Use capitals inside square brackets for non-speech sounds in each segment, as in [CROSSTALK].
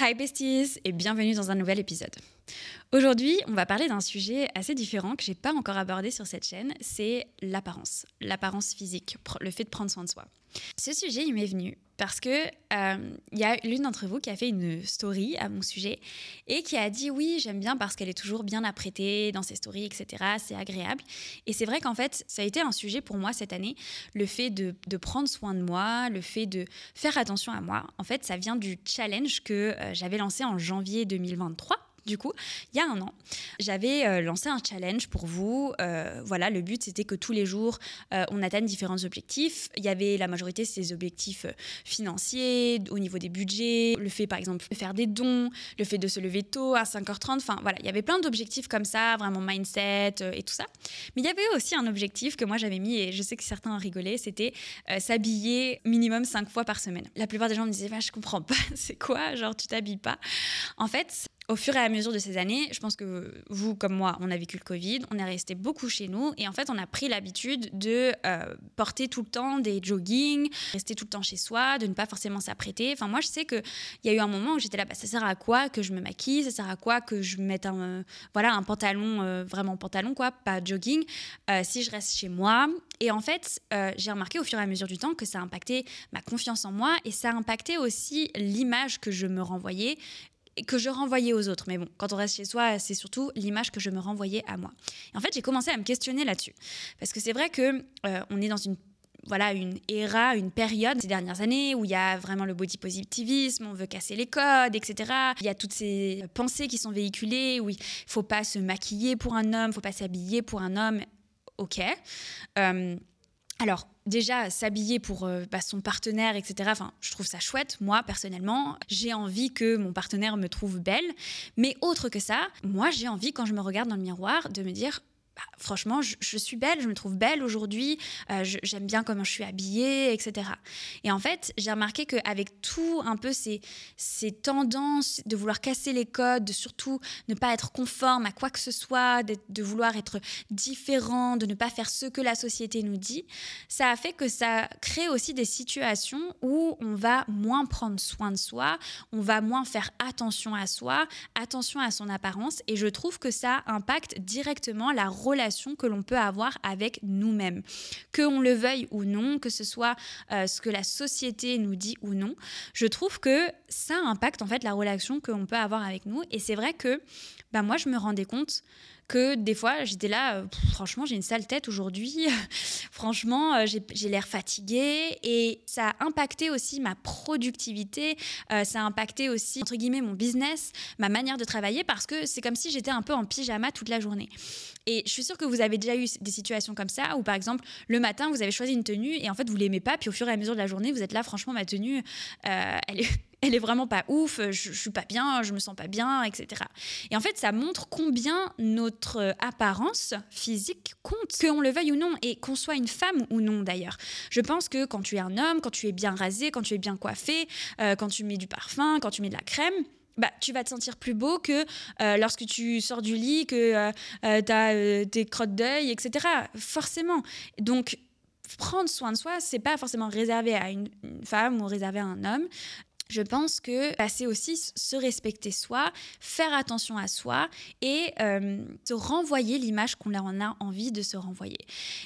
Hi besties et bienvenue dans un nouvel épisode. Aujourd'hui, on va parler d'un sujet assez différent que j'ai pas encore abordé sur cette chaîne, c'est l'apparence, l'apparence physique, le fait de prendre soin de soi. Ce sujet, il m'est venu parce que euh, il y a l'une d'entre vous qui a fait une story à mon sujet et qui a dit oui, j'aime bien parce qu'elle est toujours bien apprêtée dans ses stories, etc. C'est agréable. Et c'est vrai qu'en fait, ça a été un sujet pour moi cette année, le fait de, prendre soin de moi, le fait de faire attention à moi. En fait, ça vient du challenge que euh, j'avais lancé en janvier 2023 du coup, il y a un an, j'avais euh, lancé un challenge pour vous. Euh, voilà, le but c'était que tous les jours, euh, on atteigne différents objectifs. Il y avait la majorité ces objectifs financiers, au niveau des budgets, le fait par exemple de faire des dons, le fait de se lever tôt à 5h30. Enfin voilà, il y avait plein d'objectifs comme ça, vraiment mindset et tout ça. Mais il y avait aussi un objectif que moi j'avais mis et je sais que certains ont rigolé, c'était s'habiller minimum 5 fois par semaine. La plupart des gens me disaient, bah, je comprends pas, [LAUGHS] c'est quoi? Genre tu t'habilles pas. En fait, au fur et à mesure de ces années, je pense que vous, comme moi, on a vécu le Covid, on est resté beaucoup chez nous et en fait, on a pris l'habitude de euh, porter tout le temps des jogging, rester tout le temps chez soi, de ne pas forcément s'apprêter. Enfin, moi, je sais qu'il y a eu un moment où j'étais là, bah, ça sert à quoi que je me maquille, ça sert à quoi que je mette un, euh, voilà, un pantalon, euh, vraiment pantalon, quoi, pas jogging, si je reste chez moi. Et en fait, j'ai remarqué au fur et à mesure du temps que ça a impacté ma confiance en moi et ça a impacté aussi l'image que je me renvoyais que je renvoyais aux autres. Mais bon, quand on reste chez soi, c'est surtout l'image que je me renvoyais à moi. Et en fait, j'ai commencé à me questionner là-dessus. Parce que c'est vrai que euh, on est dans une voilà une era, une période ces dernières années où il y a vraiment le body positivisme, on veut casser les codes, etc. Il y a toutes ces pensées qui sont véhiculées où il faut pas se maquiller pour un homme, faut pas s'habiller pour un homme. Ok. Euh, alors, déjà, s'habiller pour euh, bah, son partenaire, etc., enfin, je trouve ça chouette. Moi, personnellement, j'ai envie que mon partenaire me trouve belle. Mais autre que ça, moi, j'ai envie, quand je me regarde dans le miroir, de me dire bah, franchement, je, suis belle, je me trouve belle aujourd'hui, euh, j'aime bien comment je suis habillée, etc. Et en fait, j'ai remarqué qu'avec tout un peu ces, ces tendances de vouloir casser les codes, de surtout ne pas être conforme à quoi que ce soit, de, vouloir être différent, de ne pas faire ce que la société nous dit, ça a fait que ça crée aussi des situations où on va moins prendre soin de soi, on va moins faire attention à soi, attention à son apparence, et je trouve que ça impacte directement la que l'on peut avoir avec nous-mêmes. Que on le veuille ou non, que ce soit euh, ce que la société nous dit ou non, je trouve que ça impacte en fait la relation que l'on peut avoir avec nous. Et c'est vrai que bah, moi, je me rendais compte que des fois, j'étais là, euh, franchement, j'ai une sale tête aujourd'hui, [LAUGHS] franchement, euh, j'ai l'air fatiguée, et ça a impacté aussi ma productivité, euh, ça a impacté aussi, entre guillemets, mon business, ma manière de travailler, parce que c'est comme si j'étais un peu en pyjama toute la journée. Et je suis sûre que vous avez déjà eu des situations comme ça, où par exemple, le matin, vous avez choisi une tenue, et en fait, vous l'aimez pas, puis au fur et à mesure de la journée, vous êtes là, franchement, ma tenue, elle est elle est vraiment pas ouf, je, je, suis pas bien, je me sens pas bien, etc. Et en fait, ça montre combien notre apparence physique compte, qu'on le veuille ou non, et qu'on soit une femme ou non d'ailleurs. Je pense que quand tu es un homme, quand tu es bien rasé, quand tu es bien coiffé, euh, quand tu mets du parfum, quand tu mets de la crème, bah, tu vas te sentir plus beau que euh, lorsque tu sors du lit, que euh, tu as tes crottes d'œil, etc. Forcément. Donc, prendre soin de soi, c'est pas forcément réservé à une, femme ou réservé à un homme je pense que c'est aussi se respecter soi, faire attention à soi et euh, se renvoyer l'image qu'on a envie de se renvoyer.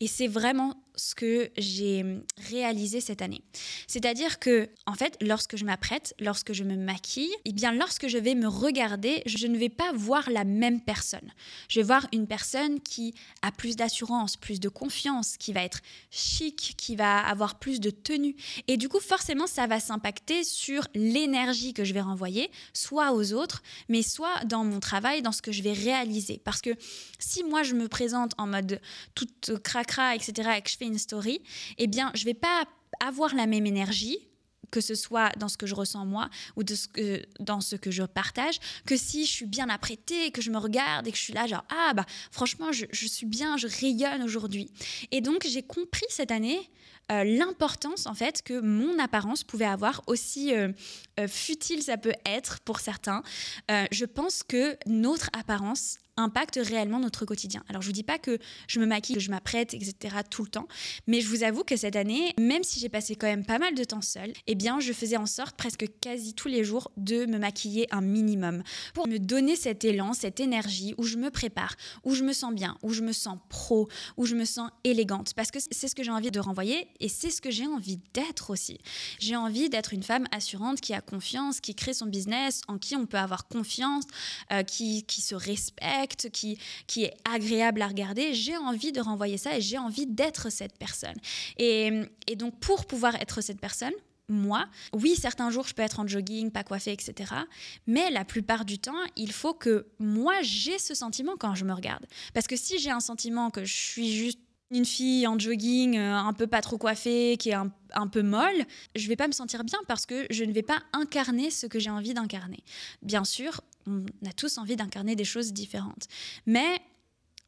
Et c'est vraiment ce que j'ai réalisé cette année. C'est-à-dire que, en fait, lorsque je m'apprête, lorsque je me maquille, et eh bien, lorsque je vais me regarder, je ne vais pas voir la même personne. Je vais voir une personne qui a plus d'assurance, plus de confiance, qui va être chic, qui va avoir plus de tenue. Et du coup, forcément, ça va s'impacter sur l'énergie que je vais renvoyer, soit aux autres, mais soit dans mon travail, dans ce que je vais réaliser. Parce que si moi, je me présente en mode toute cracra, etc., et que je fais une story, eh bien, je vais pas avoir la même énergie que ce soit dans ce que je ressens moi ou de ce que, dans ce que je partage, que si je suis bien apprêtée, que je me regarde et que je suis là genre ah bah franchement je, suis bien, je rayonne aujourd'hui. Et donc j'ai compris cette année euh, l'importance en fait que mon apparence pouvait avoir aussi euh, euh, futile ça peut être pour certains. je pense que notre apparence impacte réellement notre quotidien. Alors je vous dis pas que je me maquille, que je m'apprête, etc. tout le temps, mais je vous avoue que cette année, même si j'ai passé quand même pas mal de temps seule, eh bien je faisais en sorte presque quasi tous les jours de me maquiller un minimum pour me donner cet élan, cette énergie où je me prépare, où je me sens bien, où je me sens pro, où je me sens élégante, parce que c'est ce que j'ai envie de renvoyer et c'est ce que j'ai envie d'être aussi. J'ai envie d'être une femme assurante qui a confiance, qui crée son business, en qui on peut avoir confiance, euh, qui, qui se respecte, qui, qui est agréable à regarder. J'ai envie de renvoyer ça et j'ai envie d'être cette personne. Et, et donc pour pouvoir être cette personne, moi. Oui, certains jours, je peux être en jogging, pas coiffée, etc. Mais la plupart du temps, il faut que moi, j'ai ce sentiment quand je me regarde. Parce que si j'ai un sentiment que je suis juste une fille en jogging, euh, un peu pas trop coiffée, qui est un, peu molle, je vais pas me sentir bien parce que je ne vais pas incarner ce que j'ai envie d'incarner. Bien sûr, on a tous envie d'incarner des choses différentes. Mais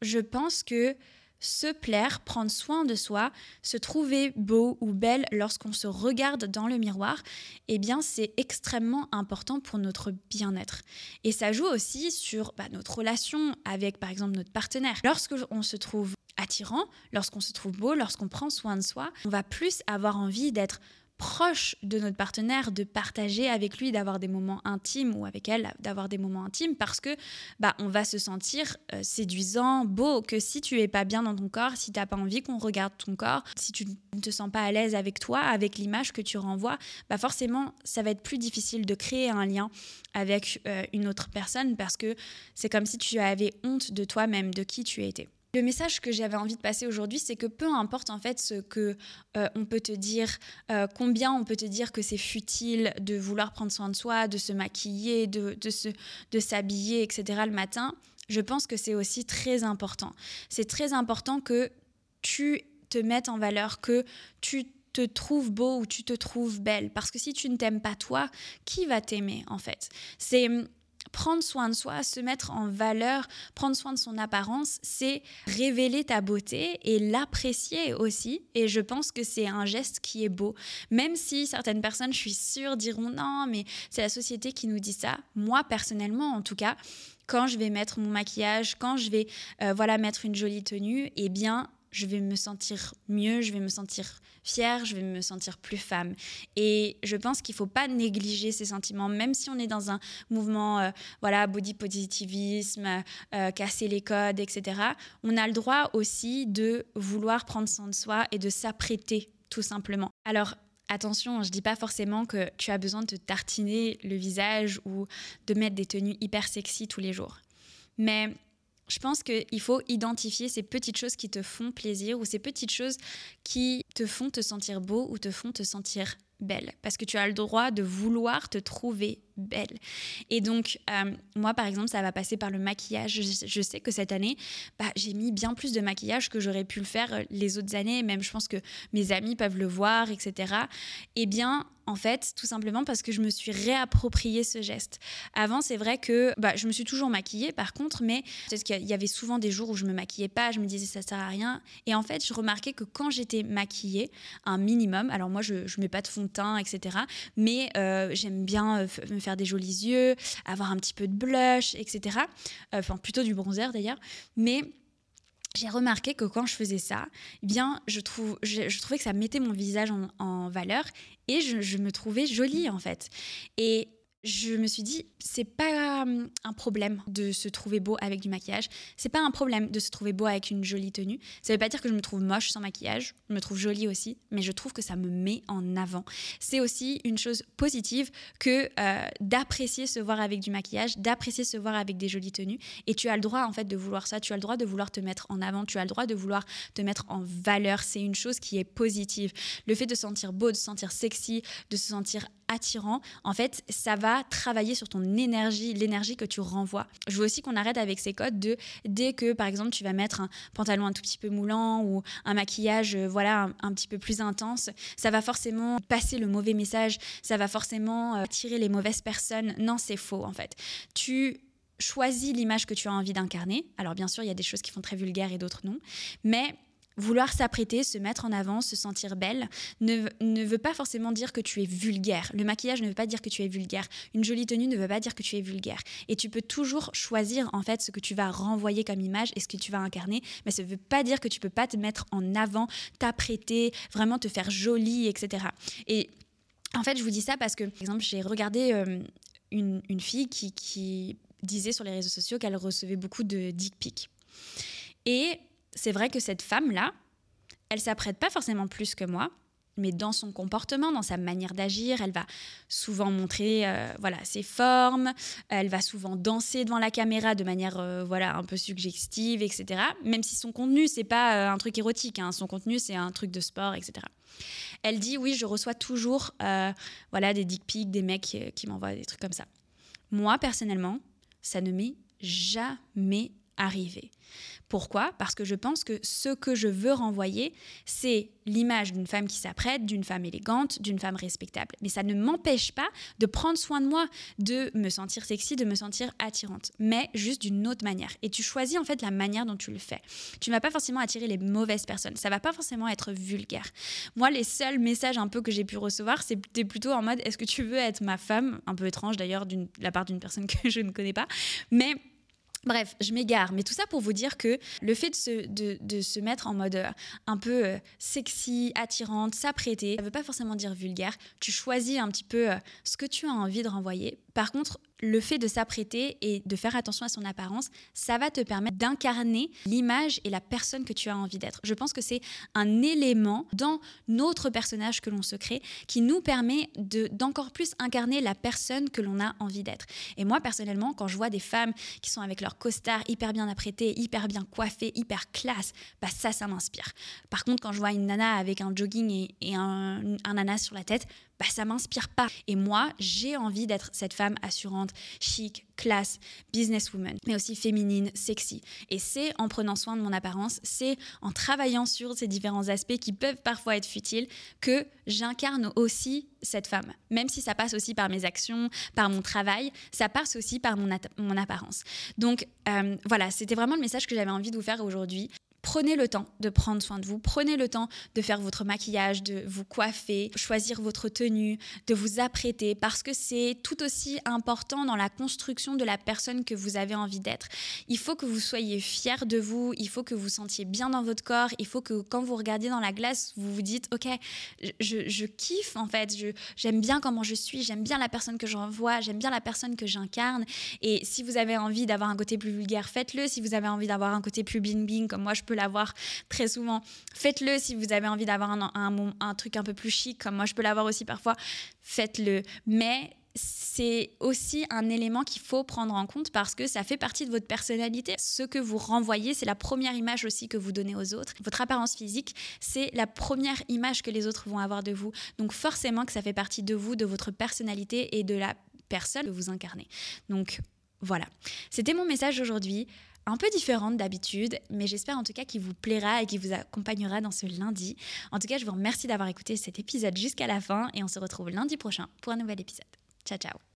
je pense que se plaire, prendre soin de soi, se trouver beau ou belle lorsqu'on se regarde dans le miroir, eh bien c'est extrêmement important pour notre bien-être. Et ça joue aussi sur bah, notre relation avec par exemple notre partenaire. Lorsqu'on se trouve attirant, lorsqu'on se trouve beau, lorsqu'on prend soin de soi, on va plus avoir envie d'être proche de notre partenaire, de partager avec lui, d'avoir des moments intimes ou avec elle, d'avoir des moments intimes parce que bah, on va se sentir euh, séduisant, beau, que si tu es pas bien dans ton corps, si tu n'as pas envie qu'on regarde ton corps, si tu ne te sens pas à l'aise avec toi, avec l'image que tu renvoies, bah forcément, ça va être plus difficile de créer un lien avec euh, une autre personne parce que c'est comme si tu avais honte de toi-même, de qui tu étais. Le message que j'avais envie de passer aujourd'hui, c'est que peu importe en fait ce que euh, on peut te dire, euh, combien on peut te dire que c'est futile de vouloir prendre soin de soi, de se maquiller, de, se, de s'habiller, etc. le matin, je pense que c'est aussi très important. C'est très important que tu te mettes en valeur, que tu te trouves beau ou tu te trouves belle. Parce que si tu ne t'aimes pas toi, qui va t'aimer en fait? C'est prendre soin de soi, se mettre en valeur, prendre soin de son apparence, c'est révéler ta beauté et l'apprécier aussi. Et je pense que c'est un geste qui est beau. Même si certaines personnes, je suis sûre, diront non, mais c'est la société qui nous dit ça. Moi, personnellement, en tout cas, quand je vais mettre mon maquillage, quand je vais euh, voilà mettre une jolie tenue, eh bien, je vais me sentir mieux, je vais me sentir fière, je vais me sentir plus femme. Et je pense qu'il ne faut pas négliger ces sentiments, même si on est dans un mouvement, euh, voilà, body positivisme, euh, casser les codes, etc. On a le droit aussi de vouloir prendre soin de soi et de s'apprêter, tout simplement. Alors, Attention, je dis pas forcément que tu as besoin de te tartiner le visage ou de mettre des tenues hyper sexy tous les jours. Mais je pense qu'il faut identifier ces petites choses qui te font plaisir ou ces petites choses qui te font te sentir beau ou te font te sentir belle. Parce que tu as le droit de vouloir te trouver belle. Et donc, euh, moi, par exemple, ça va passer par le maquillage. Je, sais que cette année, bah, j'ai mis bien plus de maquillage que j'aurais pu le faire euh, les autres années. Même, je pense que mes amis peuvent le voir, etc. Eh bien, en fait, tout simplement parce que je me suis réapproprié ce geste. Avant, c'est vrai que bah, je me suis toujours maquillée, par contre, mais peut-être qu'il y avait souvent des jours où je me maquillais pas, je me disais ça sert à rien. Et en fait, je remarquais que quand j'étais maquillée, un minimum, alors moi, je, ne mets pas de fond de teint, etc., mais euh, j'aime bien me faire des jolis yeux, avoir un petit peu de blush, etc. Euh, enfin, plutôt du bronzer d'ailleurs. Mais j'ai remarqué que quand je faisais ça, eh bien, je, trouvais que ça mettait mon visage en, valeur et je, je, me trouvais jolie en fait. Et je me suis dit, c'est pas hum, un problème de se trouver beau avec du maquillage. C'est pas un problème de se trouver beau avec une jolie tenue. Ça veut pas dire que je me trouve moche sans maquillage. Je me trouve jolie aussi, mais je trouve que ça me met en avant. C'est aussi une chose positive que euh, d'apprécier se voir avec du maquillage, d'apprécier se voir avec des jolies tenues. Et tu as le droit en fait de vouloir ça. Tu as le droit de vouloir te mettre en avant. Tu as le droit de vouloir te mettre en valeur. C'est une chose qui est positive. Le fait de se sentir beau, de se sentir sexy, de se sentir attirant, en fait, ça va travailler sur ton énergie, l'énergie que tu renvoies. Je veux aussi qu'on arrête avec ces codes de dès que, par exemple, tu vas mettre un pantalon un tout petit peu moulant ou un maquillage, euh, voilà, un, petit peu plus intense, ça va forcément passer le mauvais message, ça va forcément euh, attirer les mauvaises personnes. Non, c'est faux, en fait. Tu choisis l'image que tu as envie d'incarner. Alors bien sûr, il y a des choses qui font très vulgaires et d'autres non, mais vouloir s'apprêter, se mettre en avant, se sentir belle, ne, ne, veut pas forcément dire que tu es vulgaire. Le maquillage ne veut pas dire que tu es vulgaire. Une jolie tenue ne veut pas dire que tu es vulgaire. Et tu peux toujours choisir en fait ce que tu vas renvoyer comme image et ce que tu vas incarner, mais ça ne veut pas dire que tu peux pas te mettre en avant, t'apprêter, vraiment te faire jolie, etc. Et en fait, je vous dis ça parce que, par exemple, j'ai regardé euh, une, une, fille qui, qui disait sur les réseaux sociaux qu'elle recevait beaucoup de dick pics. Et c'est vrai que cette femme-là, elle s'apprête pas forcément plus que moi, mais dans son comportement, dans sa manière d'agir, elle va souvent montrer euh, voilà ses formes, elle va souvent danser devant la caméra de manière euh, voilà un peu suggestive, etc. Même si son contenu c'est pas euh, un truc érotique, hein. son contenu c'est un truc de sport, etc. Elle dit oui, je reçois toujours voilà des dick pics, des mecs qui, m'envoient des trucs comme ça. Moi personnellement, ça ne m'est jamais arriver. Pourquoi? Parce que je pense que ce que je veux renvoyer, c'est l'image d'une femme qui s'apprête, d'une femme élégante, d'une femme respectable. Mais ça ne m'empêche pas de prendre soin de moi, de me sentir sexy, de me sentir attirante, mais juste d'une autre manière. Et tu choisis en fait la manière dont tu le fais. Tu ne vas pas forcément attirer les mauvaises personnes. Ça va pas forcément être vulgaire. Moi, les seuls messages un peu que j'ai pu recevoir, c'était plutôt en mode est-ce que tu veux être ma femme? Un peu étrange d'ailleurs de la part d'une personne [LAUGHS] que je ne connais pas, mais Bref, je m'égare, mais tout ça pour vous dire que le fait de se, mettre en mode euh, un peu euh, sexy, attirante, s'apprêter, ça ne veut pas forcément dire vulgaire. Tu choisis un petit peu euh, ce que tu as envie de renvoyer. Par contre, le fait de s'apprêter et de faire attention à son apparence, ça va te permettre d'incarner l'image et la personne que tu as envie d'être. Je pense que c'est un élément dans notre personnage que l'on se crée qui nous permet d'encore plus incarner la personne que l'on a envie d'être. Et moi, personnellement, quand je vois des femmes qui sont avec leur costard hyper bien apprêtées, hyper bien coiffées, hyper classe, bah ça, ça m'inspire. Par contre, quand je vois une nana avec un jogging et, un, un ananas sur la tête, bah, ça m'inspire pas. Et moi, j'ai envie d'être cette femme assurante, chic, classe, businesswoman, mais aussi féminine, sexy. Et c'est en prenant soin de mon apparence, c'est en travaillant sur ces différents aspects qui peuvent parfois être futiles que j'incarne aussi cette femme. Même si ça passe aussi par mes actions, par mon travail, ça passe aussi par mon, mon apparence. Donc euh, voilà, c'était vraiment le message que j'avais envie de vous faire aujourd'hui. Prenez le temps de prendre soin de vous, prenez le temps de faire votre maquillage, de vous coiffer, choisir votre tenue, de vous apprêter, parce que c'est tout aussi important dans la construction de la personne que vous avez envie d'être. Il faut que vous soyez fier de vous, il faut que vous sentiez bien dans votre corps, il faut que quand vous regardiez dans la glace, vous vous dites, ok, je, kiffe en fait, j'aime bien comment je suis, j'aime bien la personne que j'envoie, j'aime bien la personne que j'incarne. Et si vous avez envie d'avoir un côté plus vulgaire, faites-le. Si vous avez envie d'avoir un côté plus bing-bing, comme moi je peux l'avoir très souvent. Faites-le si vous avez envie d'avoir un, un, truc un peu plus chic, comme moi je peux l'avoir aussi parfois. Faites-le. Mais c'est aussi un élément qu'il faut prendre en compte parce que ça fait partie de votre personnalité. Ce que vous renvoyez, c'est la première image aussi que vous donnez aux autres. Votre apparence physique, c'est la première image que les autres vont avoir de vous. Donc forcément que ça fait partie de vous, de votre personnalité et de la personne que vous incarnez. Donc voilà, c'était mon message aujourd'hui un peu différente d'habitude, mais j'espère en tout cas qu'il vous plaira et qu'il vous accompagnera dans ce lundi. En tout cas, je vous remercie d'avoir écouté cet épisode jusqu'à la fin et on se retrouve lundi prochain pour un nouvel épisode. Ciao ciao